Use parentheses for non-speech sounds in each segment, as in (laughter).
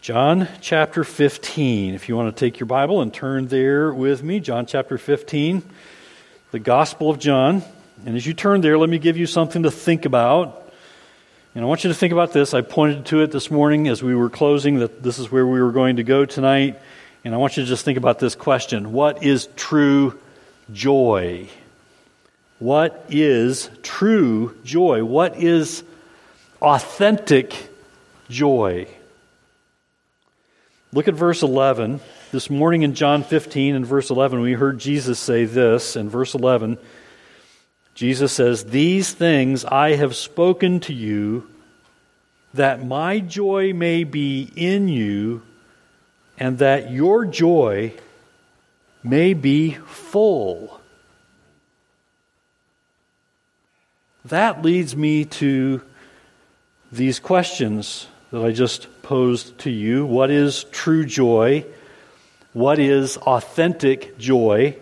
John chapter 15. If you want to take your Bible and turn there with me, John chapter 15, the Gospel of John. And as you turn there, let me give you something to think about. And I want you to think about this. I pointed to it this morning as we were closing that this is where we were going to go tonight. And I want you to just think about this question What is true joy? What is true joy? What is authentic joy? Look at verse 11. This morning in John 15 and verse 11, we heard Jesus say this. In verse 11, Jesus says, These things I have spoken to you, that my joy may be in you, and that your joy may be full. That leads me to these questions that I just posed to you. What is true joy? What is authentic joy?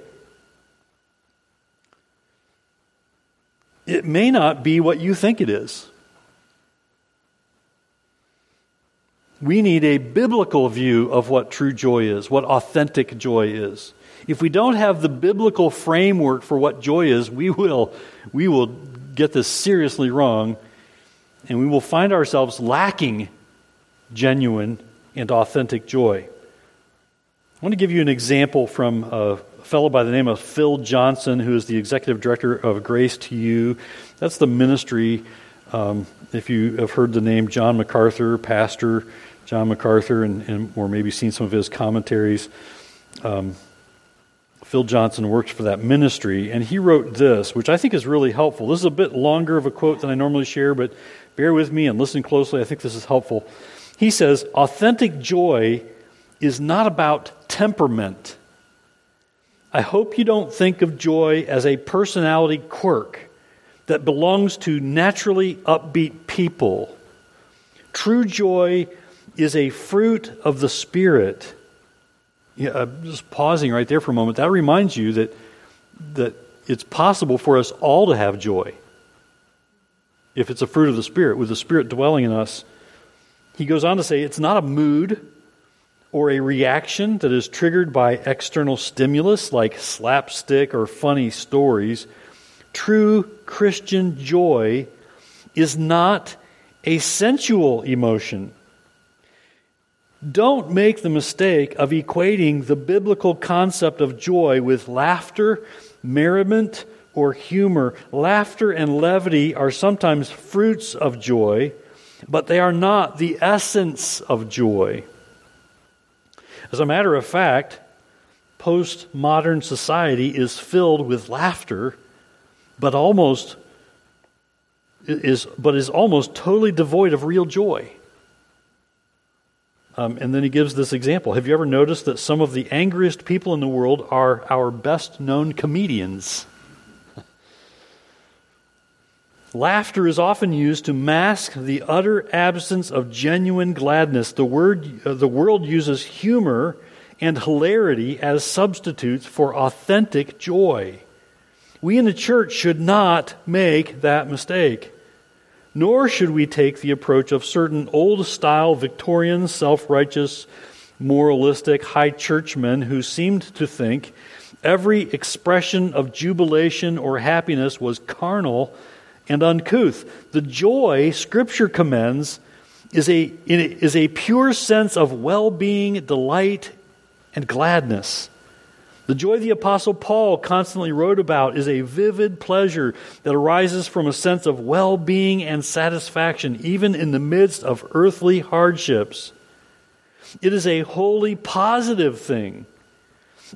It may not be what you think it is. We need a biblical view of what true joy is, what authentic joy is. If we don't have the biblical framework for what joy is, we will, we will get this seriously wrong and we will find ourselves lacking genuine and authentic joy. I want to give you an example from a fellow by the name of Phil Johnson, who is the executive director of Grace to You. That's the ministry, um, if you have heard the name John MacArthur, Pastor John MacArthur, and, and or maybe seen some of his commentaries. Um, Phil Johnson works for that ministry, and he wrote this, which I think is really helpful. This is a bit longer of a quote than I normally share, but bear with me and listen closely. I think this is helpful. He says, authentic joy is not about temperament. I hope you don't think of joy as a personality quirk that belongs to naturally upbeat people. True joy is a fruit of the Spirit. Yeah, uh, just pausing right there for a moment, that reminds you that, that it's possible for us all to have joy if it's a fruit of the Spirit, with the Spirit dwelling in us. He goes on to say it's not a mood or a reaction that is triggered by external stimulus like slapstick or funny stories. True Christian joy is not a sensual emotion. Don't make the mistake of equating the biblical concept of joy with laughter, merriment, or humor. Laughter and levity are sometimes fruits of joy but they are not the essence of joy. As a matter of fact, postmodern society is filled with laughter, but almost is but is almost totally devoid of real joy. Um, and then he gives this example. Have you ever noticed that some of the angriest people in the world are our best known comedians? Laughter is often used to mask the utter absence of genuine gladness. The, word, uh, the world uses humor and hilarity as substitutes for authentic joy. We in the church should not make that mistake. Nor should we take the approach of certain old style Victorian, self righteous, moralistic high churchmen who seemed to think every expression of jubilation or happiness was carnal and uncouth. The joy Scripture commends is a, is a pure sense of well being, delight, and gladness. The joy the Apostle Paul constantly wrote about is a vivid pleasure that arises from a sense of well being and satisfaction, even in the midst of earthly hardships. It is a wholly positive thing.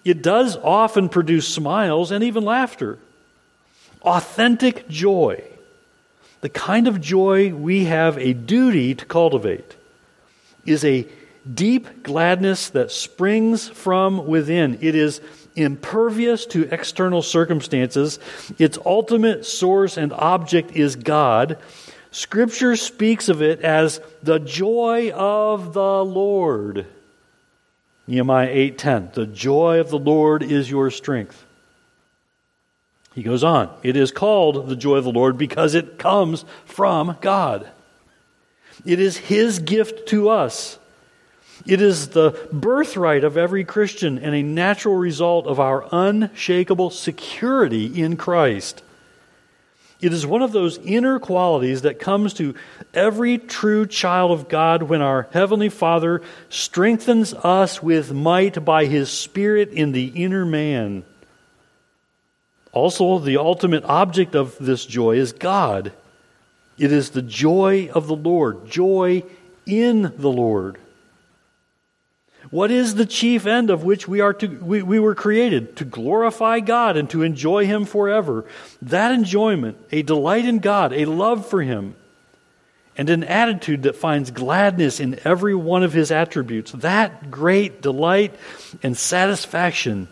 It does often produce smiles and even laughter. Authentic joy the kind of joy we have a duty to cultivate is a deep gladness that springs from within. It is impervious to external circumstances. Its ultimate source and object is God. Scripture speaks of it as the joy of the Lord. Nehemiah 8:10 The joy of the Lord is your strength. He goes on, it is called the joy of the Lord because it comes from God. It is His gift to us. It is the birthright of every Christian and a natural result of our unshakable security in Christ. It is one of those inner qualities that comes to every true child of God when our Heavenly Father strengthens us with might by His Spirit in the inner man. Also, the ultimate object of this joy is God. It is the joy of the Lord, joy in the Lord. What is the chief end of which we, are to, we, we were created? To glorify God and to enjoy Him forever. That enjoyment, a delight in God, a love for Him, and an attitude that finds gladness in every one of His attributes, that great delight and satisfaction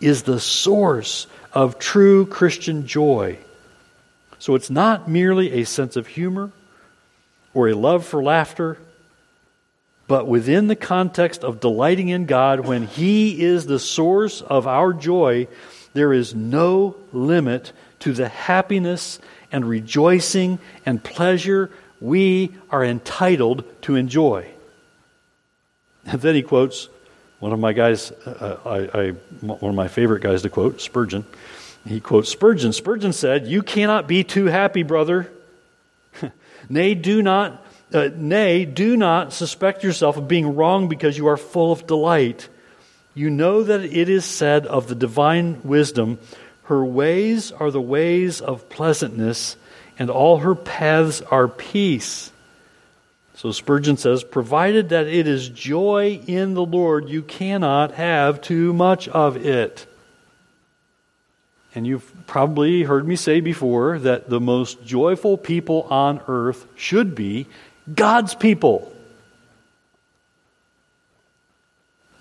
is the source of true Christian joy. So it's not merely a sense of humor or a love for laughter but within the context of delighting in God, when He is the source of our joy, there is no limit to the happiness and rejoicing and pleasure we are entitled to enjoy. And (laughs) then he quotes one of my guys, uh, I, I, one of my favorite guys to quote, Spurgeon. He quotes Spurgeon. Spurgeon said, You cannot be too happy, brother. (laughs) Nay, do not uh, nay, do not suspect yourself of being wrong because you are full of delight. You know that it is said of the divine wisdom, Her ways are the ways of pleasantness, and all her paths are peace. So Spurgeon says, provided that it is joy in the Lord, you cannot have too much of it. And you've probably heard me say before that the most joyful people on earth should be God's people.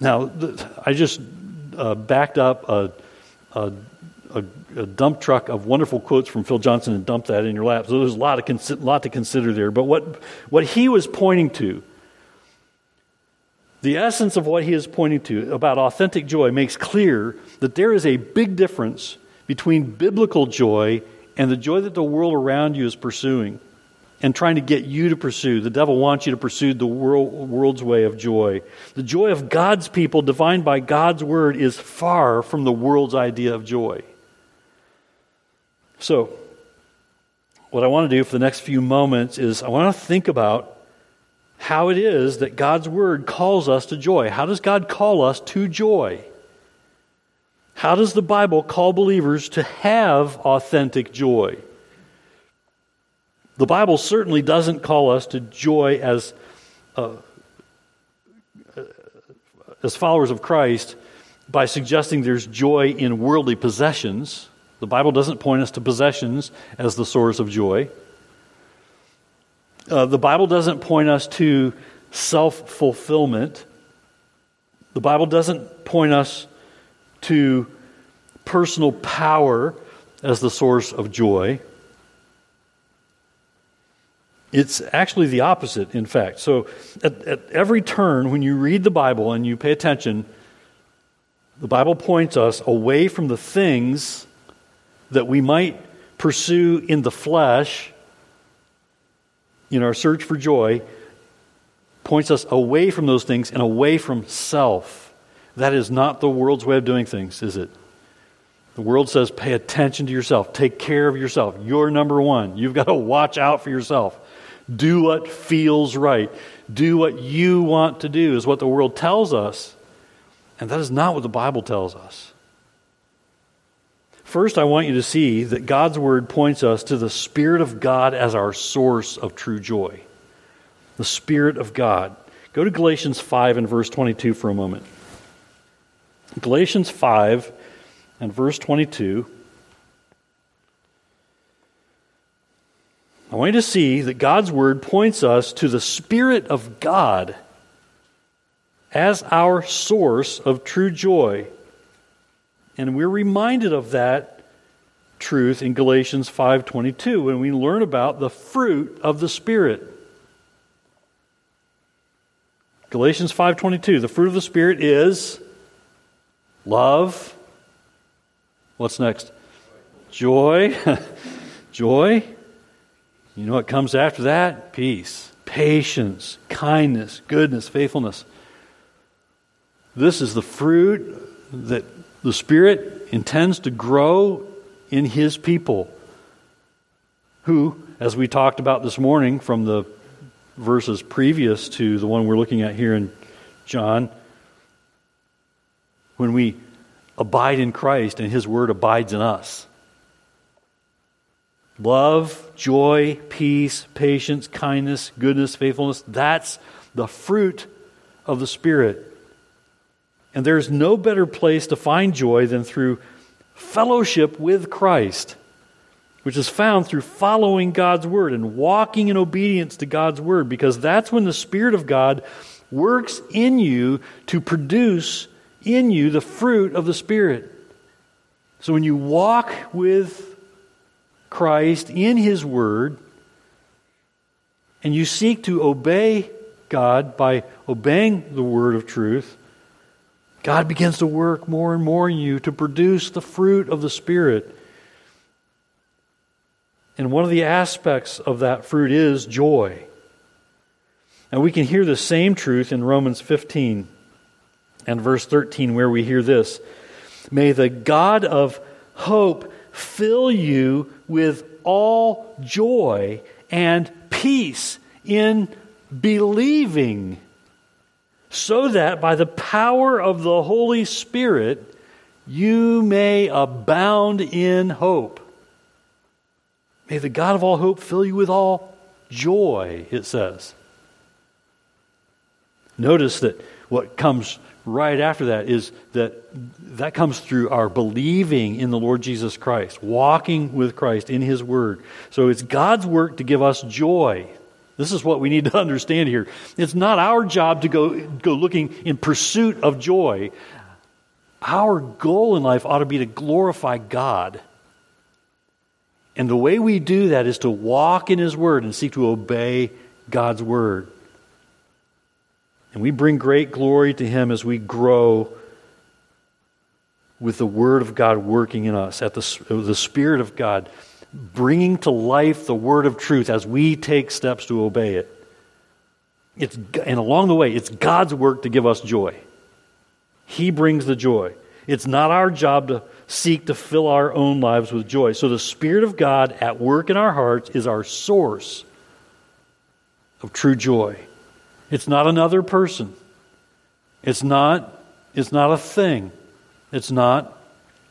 Now, I just uh, backed up a, a, a, a, dump truck of wonderful quotes from Phil Johnson and dump that in your lap. So there's a lot, of consi- lot to consider there. But what, what he was pointing to, the essence of what he is pointing to about authentic joy makes clear that there is a big difference between biblical joy and the joy that the world around you is pursuing and trying to get you to pursue. The devil wants you to pursue the world, world's way of joy. The joy of God's people, defined by God's word, is far from the world's idea of joy. So, what I want to do for the next few moments is I want to think about how it is that God's word calls us to joy. How does God call us to joy? How does the Bible call believers to have authentic joy? The Bible certainly doesn't call us to joy as, uh, as followers of Christ by suggesting there's joy in worldly possessions. The Bible doesn't point us to possessions as the source of joy. Uh, the Bible doesn't point us to self fulfillment. The Bible doesn't point us to personal power as the source of joy. It's actually the opposite, in fact. So, at, at, every turn, when you read the Bible and you pay attention, the Bible points us away from the things that we might pursue in the flesh in our search for joy, points us away from those things and away from self. That is not the world's way of doing things, is it? The world says, pay attention to yourself, take care of yourself. You're number one. You've got to watch out for yourself. Do what feels right. Do what you want to do, is what the world tells us. And that is not what the Bible tells us. First, I want you to see that God's Word points us to the Spirit of God as our source of true joy. The Spirit of God. Go to Galatians 5 and verse 22 for a moment. Galatians 5 and verse 22. I want you to see that God's Word points us to the Spirit of God as our source of true joy. And we're reminded of that truth in Galatians 5:22 when we learn about the fruit of the spirit. Galatians 5:22 the fruit of the spirit is love. What's next? Joy. (laughs) Joy. You know what comes after that? Peace, patience, kindness, goodness, faithfulness. This is the fruit that the Spirit intends to grow in His people, who, as we talked about this morning from the verses previous to the one we're looking at here in John, when we abide in Christ and His Word abides in us. Love, joy, peace, patience, kindness, goodness, faithfulness that's the fruit of the Spirit. And there's no better place to find joy than through fellowship with Christ, which is found through following God's Word and walking in obedience to God's Word, because that's when the Spirit of God works in you to produce in you the fruit of the Spirit. So when you walk with Christ in His Word, and you seek to obey God by obeying the Word of truth, God begins to work more and more in you to produce the fruit of the Spirit. And one of the aspects of that fruit is joy. And we can hear the same truth in Romans 15 and verse 13, where we hear this May the God of hope fill you with all joy and peace in believing, so that by the power of the Holy Spirit you may abound in hope. May the God of all hope fill you with all joy, it says. Notice that what comes right after that is that that comes through our believing in the Lord Jesus Christ, walking with Christ in His Word. So it's God's work to give us joy. This is what we need to (laughs) understand here. It's not our job to go, go looking in pursuit of joy. Our goal in life ought to be to glorify God. And the way we do that is to walk in His Word and seek to obey God's Word. And we bring great glory to Him as we grow with the Word of God working in us, at the, the Spirit of God bringing to life the Word of truth as we take steps to obey it. It's, and along the way, it's God's work to give us joy. He brings the joy. It's not our job to seek to fill our own lives with joy. So the Spirit of God at work in our hearts is our source of true joy. It's not another person. It's not, it's not a thing. It's not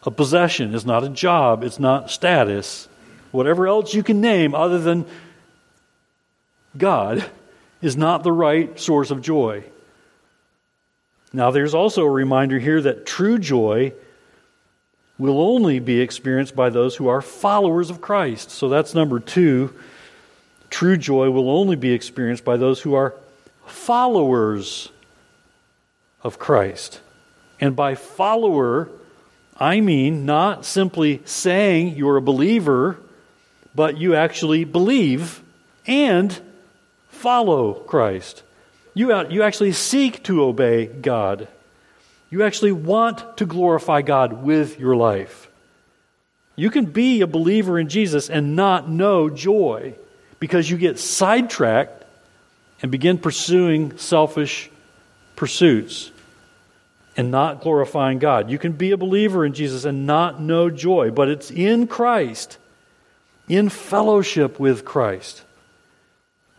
a possession. It's not a job. It's not status. Whatever else you can name other than God is not the right source of joy. Now, there's also a reminder here that true joy will only be experienced by those who are followers of Christ. So that's number two. True joy will only be experienced by those who are followers of Christ. And by follower, I mean not simply saying you're a believer, but you actually believe and follow Christ. You, you actually seek to obey God. You actually want to glorify God with your life. You can be a believer in Jesus and not know joy because you get sidetracked and begin pursuing selfish pursuits and not glorifying God. You can be a believer in Jesus and not know joy, but it's in Christ, in fellowship with Christ,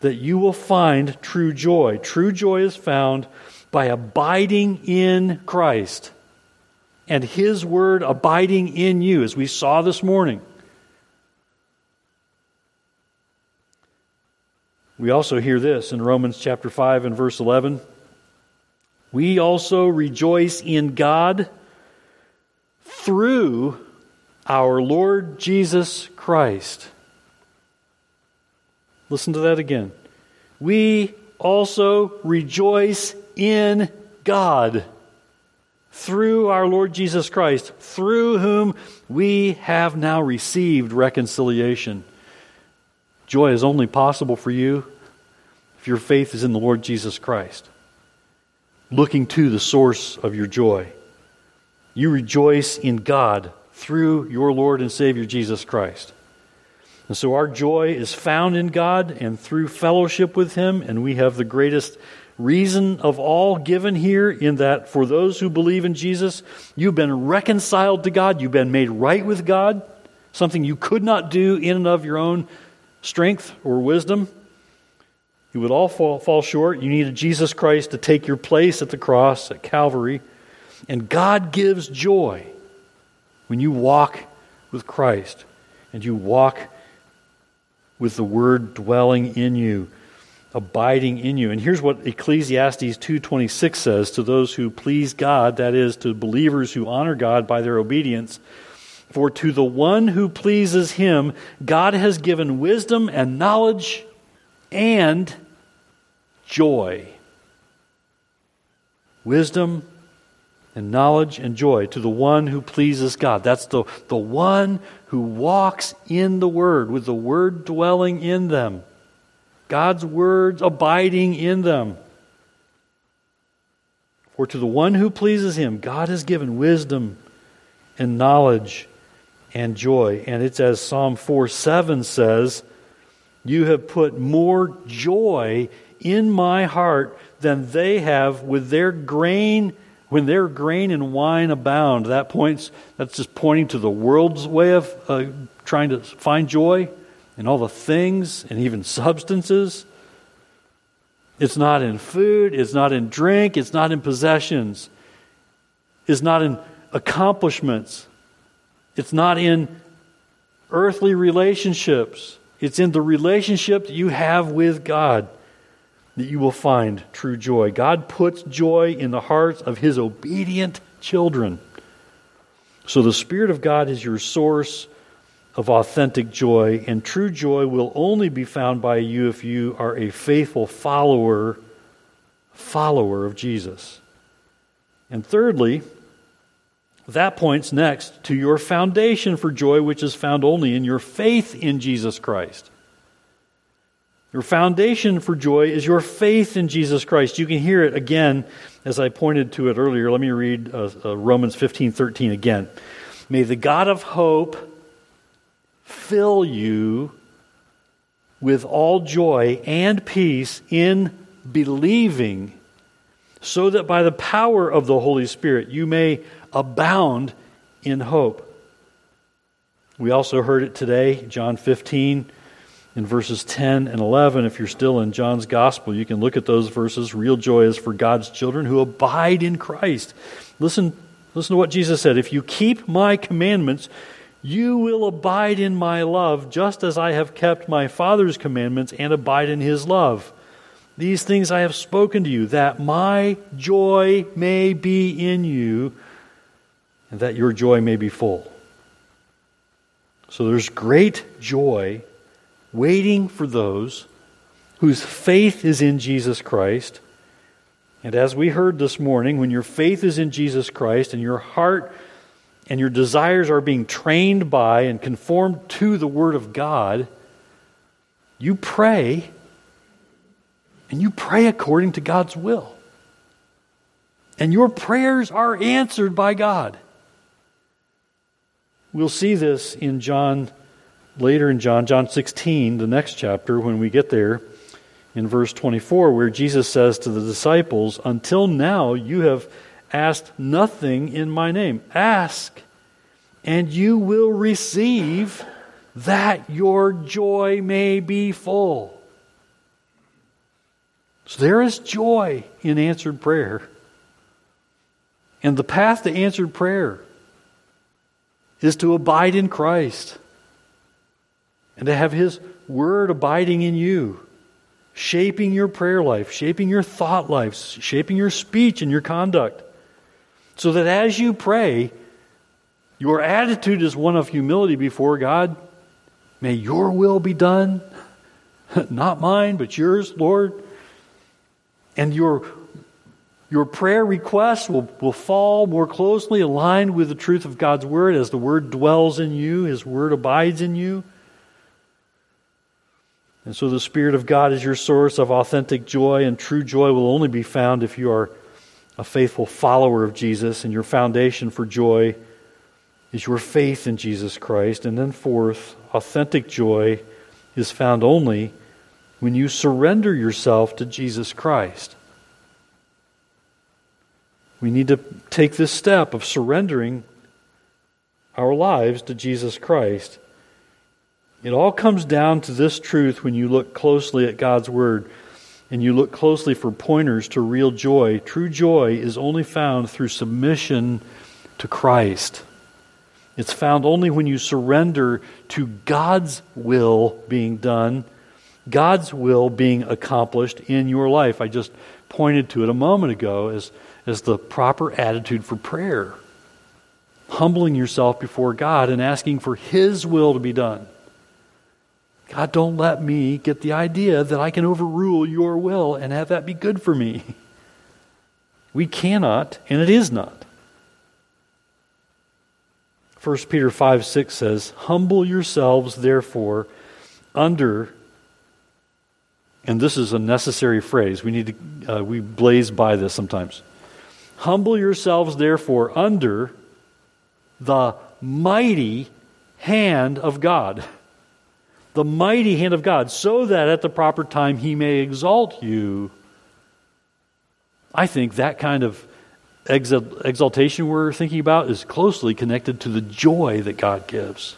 that you will find true joy. True joy is found by abiding in Christ and His Word abiding in you, as we saw this morning. We also hear this in Romans chapter 5 and verse 11. We also rejoice in God through our Lord Jesus Christ. Listen to that again. We also rejoice in God through our Lord Jesus Christ, through whom we have now received reconciliation. Joy is only possible for you if your faith is in the Lord Jesus Christ, looking to the source of your joy. You rejoice in God through your Lord and Savior Jesus Christ. And so our joy is found in God and through fellowship with Him, and we have the greatest reason of all given here in that for those who believe in Jesus, you've been reconciled to God, you've been made right with God, something you could not do in and of your own strength or wisdom. You would all fall, fall short. You needed Jesus Christ to take your place at the cross at Calvary. And God gives joy when you walk with Christ and you walk with the word dwelling in you abiding in you. And here's what ecclesiastes 2.26 says to those who please god that is to believers who honor god by their obedience. For to the one who pleases him god has given wisdom and knowledge and joy. Wisdom and knowledge and joy to the one who pleases God. That's the, the one who walks in the Word, with the Word dwelling in them, God's words abiding in them. For to the one who pleases Him, God has given wisdom and knowledge and joy. And it's as Psalm 4 7 says, You have put more joy in my heart than they have with their grain when their grain and wine abound, that points, that's just pointing to the world's way of uh, trying to find joy in all the things and even substances. It's not in food, it's not in drink, it's not in possessions, it's not in accomplishments, it's not in earthly relationships. It's in the relationship that you have with God that you will find true joy. God puts joy in the hearts of his obedient children. So the Spirit of God is your source of authentic joy, and true joy will only be found by you if you are a faithful follower follower of Jesus. And thirdly, that points next to your foundation for joy, which is found only in your faith in Jesus Christ. Your foundation for joy is your faith in Jesus Christ. You can hear it again as I pointed to it earlier. Let me read uh, uh, Romans 15 13 again. May the God of hope fill you with all joy and peace in believing, so that by the power of the Holy Spirit you may abound in hope. We also heard it today, John 15 in verses 10 and 11. If you're still in John's gospel, you can look at those verses. Real joy is for God's children who abide in Christ. Listen, listen to what Jesus said. If you keep my commandments, you will abide in my love, just as I have kept my Father's commandments and abide in his love. These things I have spoken to you, that my joy may be in you, and that your joy may be full. So there's great joy waiting for those whose faith is in Jesus Christ. And as we heard this morning, when your faith is in Jesus Christ and your heart and your desires are being trained by and conformed to the Word of God, you pray and you pray according to God's will. And your prayers are answered by God. We'll see this in John later in John, John 16, the next chapter, when we get there, in verse 24, where Jesus says to the disciples, Until now you have asked nothing in my name. Ask, and you will receive, that your joy may be full. So there is joy in answered prayer. And the path to answered prayer is to abide in Christ and to have His Word abiding in you, shaping your prayer life, shaping your thought life, shaping your speech and your conduct. So that as you pray, your attitude is one of humility before God. May your will be done, (laughs) not mine, but yours, Lord. And your, your prayer requests will, will fall more closely aligned with the truth of God's Word as the Word dwells in you, His Word abides in you. And so the Spirit of God is your source of authentic joy, and true joy will only be found if you are a faithful follower of Jesus, and your foundation for joy is your faith in Jesus Christ. And then, fourth, authentic joy is found only when you surrender yourself to Jesus Christ. We need to take this step of surrendering our lives to Jesus Christ. It all comes down to this truth when you look closely at God's Word and you look closely for pointers to real joy. True joy is only found through submission to Christ. It's found only when you surrender to God's will being done, God's will being accomplished in your life. I just pointed to it a moment ago as as the proper attitude for prayer. Humbling yourself before God and asking for His will to be done. God, don't let me get the idea that I can overrule your will and have that be good for me. (laughs) We cannot, and it is not. 1 Peter 5 6 says, Humble yourselves, therefore, under and this is a necessary phrase. We need to uh, we blaze by this sometimes. Humble yourselves, therefore, under the mighty hand of God. (laughs) The mighty hand of God, so that at the proper time he may exalt you. I think that kind of exaltation we're thinking about is closely connected to the joy that God gives.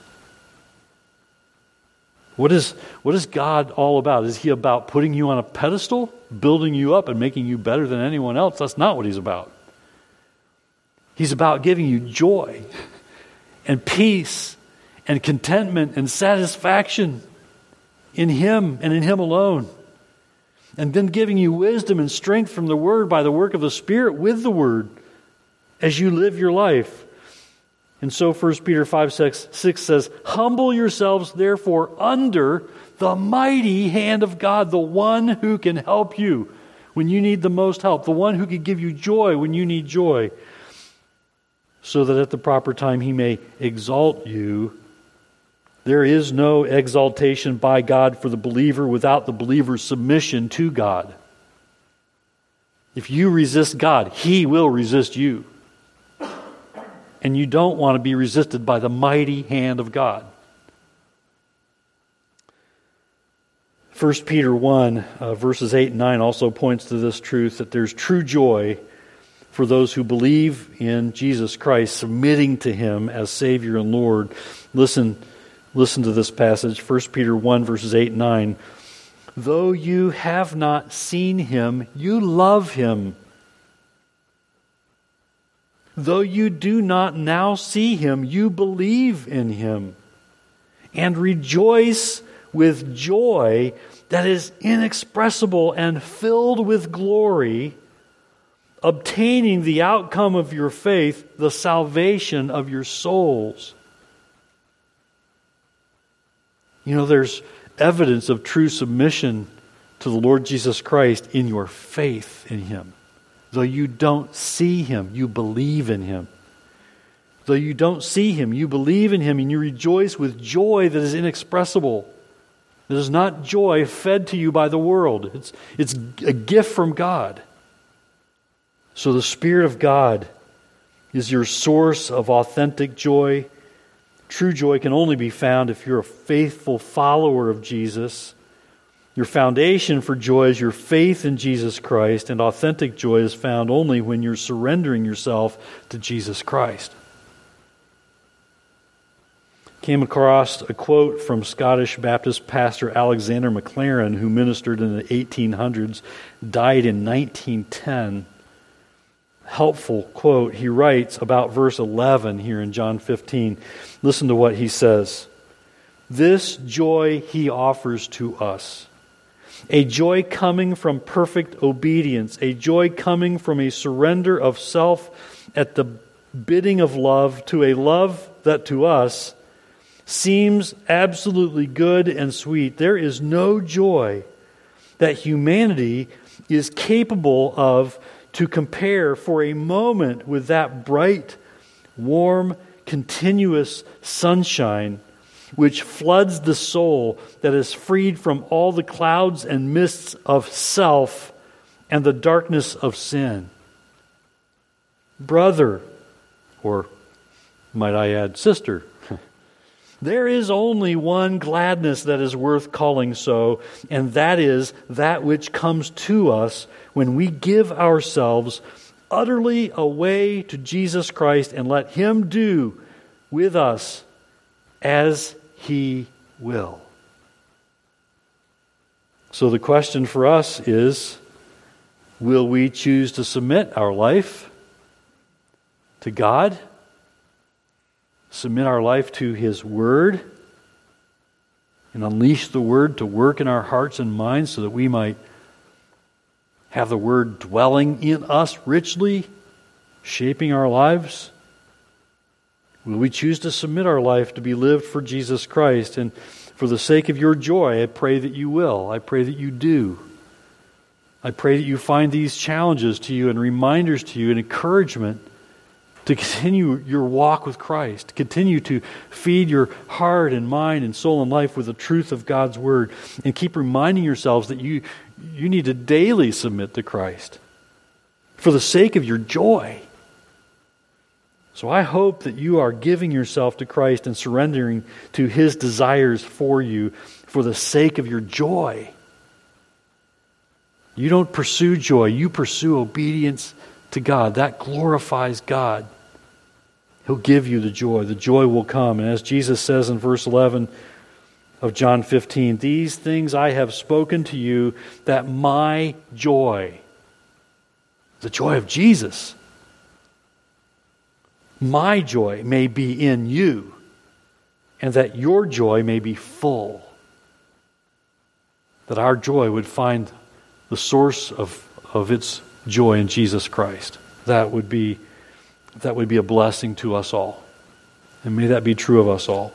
What is, what is God all about? Is he about putting you on a pedestal, building you up, and making you better than anyone else? That's not what he's about. He's about giving you joy (laughs) and peace and contentment and satisfaction in Him and in Him alone. And then giving you wisdom and strength from the Word by the work of the Spirit with the Word as you live your life. And so 1 Peter 5 6, 6 says, Humble yourselves, therefore, under the mighty hand of God, the one who can help you when you need the most help, the one who can give you joy when you need joy so that at the proper time he may exalt you. There is no exaltation by God for the believer without the believer's submission to God. If you resist God, he will resist you. And you don't want to be resisted by the mighty hand of God. 1 Peter 1, uh, verses 8 and 9 also points to this truth that there's true joy for those who believe in Jesus Christ, submitting to him as Savior and Lord. Listen, listen to this passage, 1 Peter 1, verses 8 and 9. Though you have not seen him, you love him. Though you do not now see him, you believe in him and rejoice with joy that is inexpressible and filled with glory obtaining the outcome of your faith, the salvation of your souls. You know, there's evidence of true submission to the Lord Jesus Christ in your faith in Him. Though you don't see Him, you believe in Him. Though you don't see Him, you believe in Him and you rejoice with joy that is inexpressible. It is not joy fed to you by the world, it's, it's a gift from God. So the Spirit of God is your source of authentic joy. True joy can only be found if you're a faithful follower of Jesus. Your foundation for joy is your faith in Jesus Christ, and authentic joy is found only when you're surrendering yourself to Jesus Christ. Came across a quote from Scottish Baptist pastor Alexander Maclaren, who ministered in the 1800s, died in 1910 helpful quote he writes about verse 11 here in John 15. Listen to what he says. This joy he offers to us. A joy coming from perfect obedience, a joy coming from a surrender of self at the bidding of love to a love that to us seems absolutely good and sweet. There is no joy that humanity is capable of to compare for a moment with that bright, warm, continuous sunshine which floods the soul that is freed from all the clouds and mists of self and the darkness of sin. Brother, or might I add, sister, there is only one gladness that is worth calling so, and that is that which comes to us when we give ourselves utterly away to Jesus Christ and let Him do with us as He will. So the question for us is will we choose to submit our life to God? Submit our life to His Word? And unleash the Word to work in our hearts and minds so that we might have the Word dwelling in us richly, shaping our lives? Will we choose to submit our life to be lived for Jesus Christ? And for the sake of your joy, I pray that you will. I pray that you do. I pray that you find these challenges to you and reminders to you and encouragement to continue your walk with Christ, continue to feed your heart and mind and soul and life with the truth of God's Word, and keep reminding yourselves that you, you need to daily submit to Christ for the sake of your joy. So I hope that you are giving yourself to Christ and surrendering to His desires for you for the sake of your joy. You don't pursue joy, you pursue obedience to God. That glorifies God. He'll give you the joy. The joy will come. And as Jesus says in verse 11 of John 15, these things I have spoken to you that my joy, the joy of Jesus, my joy may be in you, and that your joy may be full. That our joy would find the source of, of its joy in Jesus Christ. That would be that would be a blessing to us all. And may that be true of us all.